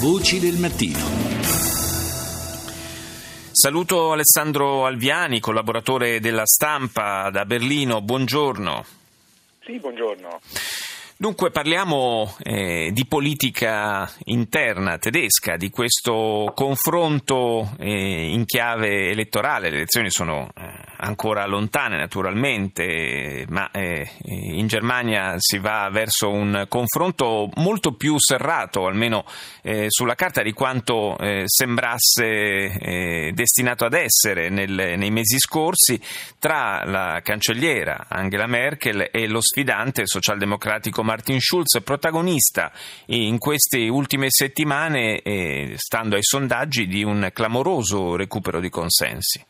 Voci del mattino. Saluto Alessandro Alviani, collaboratore della stampa da Berlino. Buongiorno. Sì, buongiorno. Dunque parliamo eh, di politica interna tedesca, di questo confronto eh, in chiave elettorale. Le elezioni sono eh, ancora lontane naturalmente, ma eh, in Germania si va verso un confronto molto più serrato, almeno eh, sulla carta, di quanto eh, sembrasse destinato ad essere nel, nei mesi scorsi tra la cancelliera Angela Merkel e lo sfidante socialdemocratico Martin Schulz, protagonista in queste ultime settimane, eh, stando ai sondaggi, di un clamoroso recupero di consensi.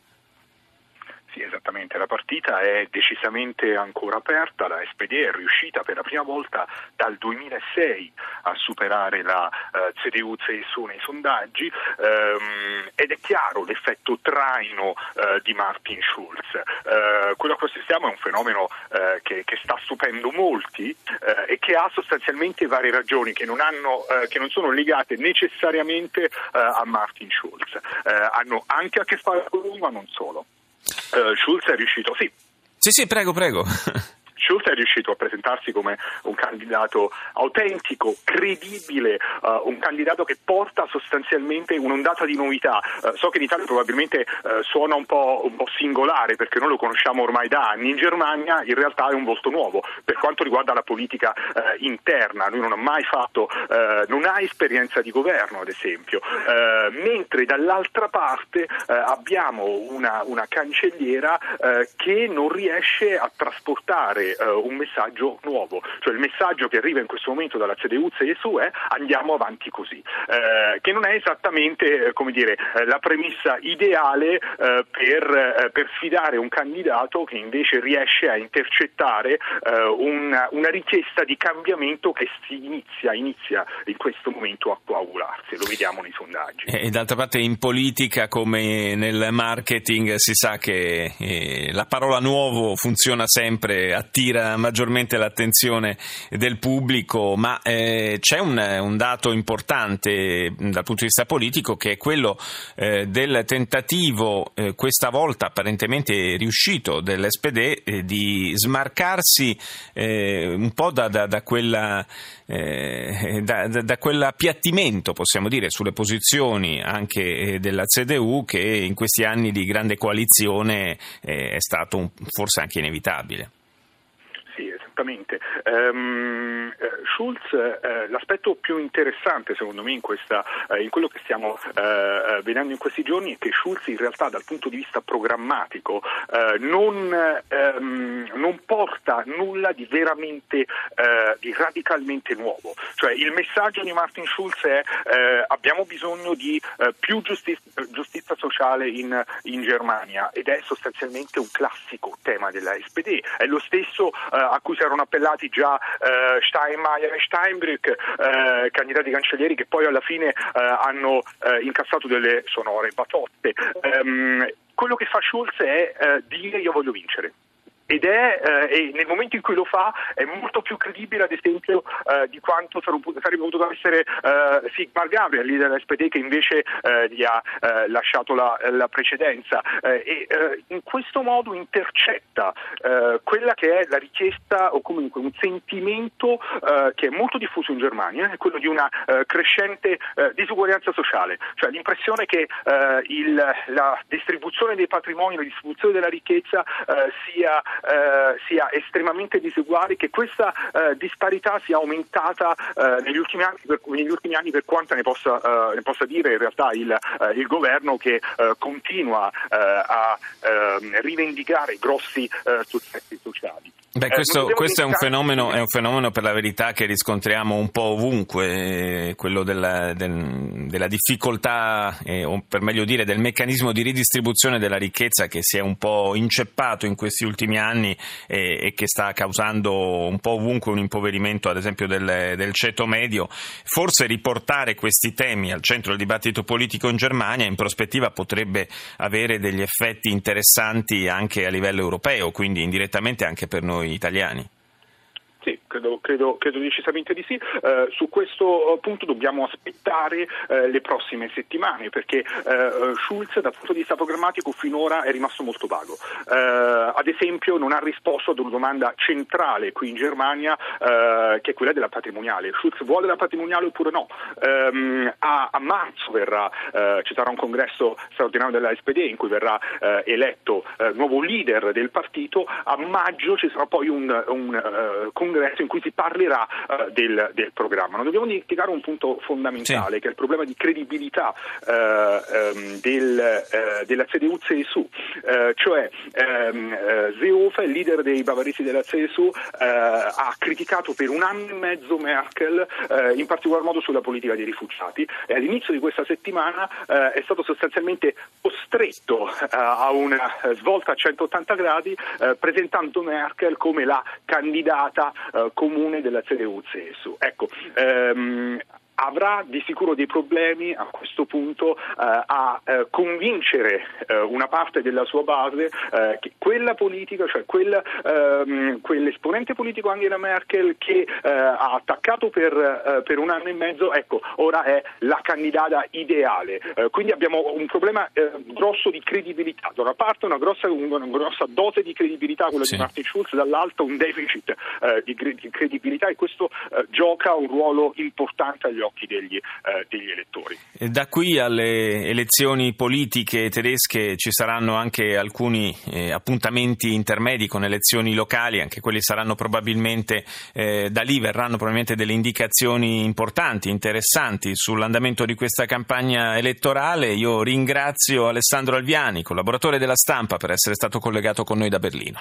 Sì, esattamente, la partita è decisamente ancora aperta, la SPD è riuscita per la prima volta dal 2006 a superare la eh, CDU-CSU nei sondaggi ehm, ed è chiaro l'effetto traino eh, di Martin Schulz. Eh, quello a cui assistiamo è un fenomeno eh, che, che, sta stupendo molti eh, e che ha sostanzialmente varie ragioni che non, hanno, eh, che non sono legate necessariamente a Martin Schulz. hanno anche a che fare con lui, ma non solo. Uh, Schulz è riuscito, sì. Sì, sì, prego, prego. Schulz è riuscito a presentarsi come un candidato autentico, credibile, uh, un candidato che porta sostanzialmente un'ondata di novità. Uh, so che in Italia probabilmente uh, suona un po', un po', singolare perché noi lo conosciamo ormai da anni, in Germania in realtà è un volto nuovo per quanto riguarda la politica interna, lui non ha mai fatto, non ha esperienza di governo ad esempio, mentre dall'altra parte abbiamo una, una cancelliera che non riesce a trasportare un messaggio nuovo, cioè il messaggio che arriva in questo momento dalla CDU-CSU è andiamo avanti così, eh, che non è esattamente eh, dire, eh, la premessa ideale eh, per, per, sfidare un candidato che invece riesce a intercettare una, una, richiesta di cambiamento che si inizia, inizia in questo momento a coagularsi, lo vediamo nei sondaggi. E d'altra parte in politica come nel marketing si sa che la parola nuovo funziona sempre attiva attira maggiormente l'attenzione del pubblico, ma eh, c'è un, un, dato importante dal punto di vista politico che è quello eh, del tentativo, eh, questa volta apparentemente riuscito, dell'SPD eh, di smarcarsi eh, un po' da, da, da quella eh, da, da, quell'appiattimento, possiamo dire, sulle posizioni anche della CDU che in questi anni di grande coalizione è stato un, forse anche inevitabile esattamente. Um, Schulz, eh, l'aspetto più interessante secondo me in, questa, eh, in quello che stiamo eh, vedendo in questi giorni è che Schulz in realtà dal punto di vista programmatico non, ehm, non, porta nulla di veramente di radicalmente nuovo. Cioè il messaggio di Martin Schulz è abbiamo bisogno di più giustizia, giustizia sociale in, in, Germania ed è sostanzialmente un classico tema della SPD. È lo stesso a cui si erano appellati già eh, Steinmeier e Steinbrück, eh, candidati cancellieri che poi alla fine eh, hanno eh, incassato delle sonore batotte. Um, quello che fa Schulz è eh, dire io voglio vincere ed è eh, nel momento in cui lo fa è molto più credibile ad esempio eh, di quanto sarebbe potuto essere eh, Sigmar Gabriel, leader dell'SPD che invece eh, gli ha eh, lasciato la, la precedenza. Eh, e in questo modo intercetta quella che è la richiesta o comunque un sentimento che è molto diffuso in Germania, è quello di una crescente disuguaglianza sociale, cioè l'impressione che il, la distribuzione dei patrimoni, la distribuzione della ricchezza sia eh, sia estremamente diseguale, che questa eh, disparità sia aumentata eh, negli ultimi, anni, per, negli, ultimi anni, per, quanto ne possa, eh, ne possa dire in realtà il, eh, il governo che continua a ehm, rivendicare grossi successi sociali. Beh, questo, questo è, un fenomeno, è, un fenomeno, per la verità che riscontriamo un po' ovunque, quello della, del, della difficoltà, eh, o per meglio dire del meccanismo di ridistribuzione della ricchezza che si è un po' inceppato in questi ultimi anni eh, e che sta causando un po' ovunque un impoverimento, ad esempio, del, del ceto medio. Forse riportare questi temi al centro del dibattito politico in Germania in prospettiva potrebbe avere degli effetti interessanti anche a livello europeo, quindi indirettamente anche per noi italiani. Credo, credo, credo decisamente di sì. Eh, su questo punto dobbiamo aspettare eh, le prossime settimane perché eh, Schulz dal punto di vista programmatico finora è rimasto molto vago. Eh, ad esempio non ha risposto ad una domanda centrale qui in Germania eh, che è quella della patrimoniale. Schulz vuole la patrimoniale oppure no? Ehm, a, a, marzo verrà, eh, ci sarà un congresso straordinario della SPD in cui verrà eletto nuovo leader del partito, a maggio ci sarà poi un, un congresso in cui si parlerà del, del, programma. Non dobbiamo dimenticare un punto fondamentale sì. che è il problema di credibilità ehm, del, eh, della CDU-CSU, eh, cioè ehm, eh, Seehofer, il leader dei bavaristi della CSU, eh, ha criticato per un anno e mezzo Merkel, eh, in particolar modo sulla politica dei rifugiati e all'inizio di questa settimana è stato sostanzialmente costretto a una svolta a 180 gradi presentando Merkel come la candidata comune della CDU-CSU. Ecco, ehm, avrà di sicuro dei problemi a questo punto eh, a eh, convincere eh, una parte della sua base eh, che quella politica, cioè quel, ehm, quell'esponente politico Angela Merkel che eh, ha attaccato per, eh, per, un anno e mezzo, ecco, ora è la candidata ideale. quindi abbiamo un problema grosso di credibilità. Da una parte una grossa, una grossa dose di credibilità, quella sì. di Martin Schulz, dall'altra un deficit di, di, credibilità e questo gioca un ruolo importante agli occhi occhi degli, eh, degli elettori. Da qui alle elezioni politiche tedesche ci saranno anche alcuni eh, appuntamenti intermedi con elezioni locali, anche quelli saranno probabilmente, eh, da lì verranno probabilmente delle indicazioni importanti, interessanti sull'andamento di questa campagna elettorale. Io ringrazio Alessandro Alviani, collaboratore della stampa, per essere stato collegato con noi da Berlino.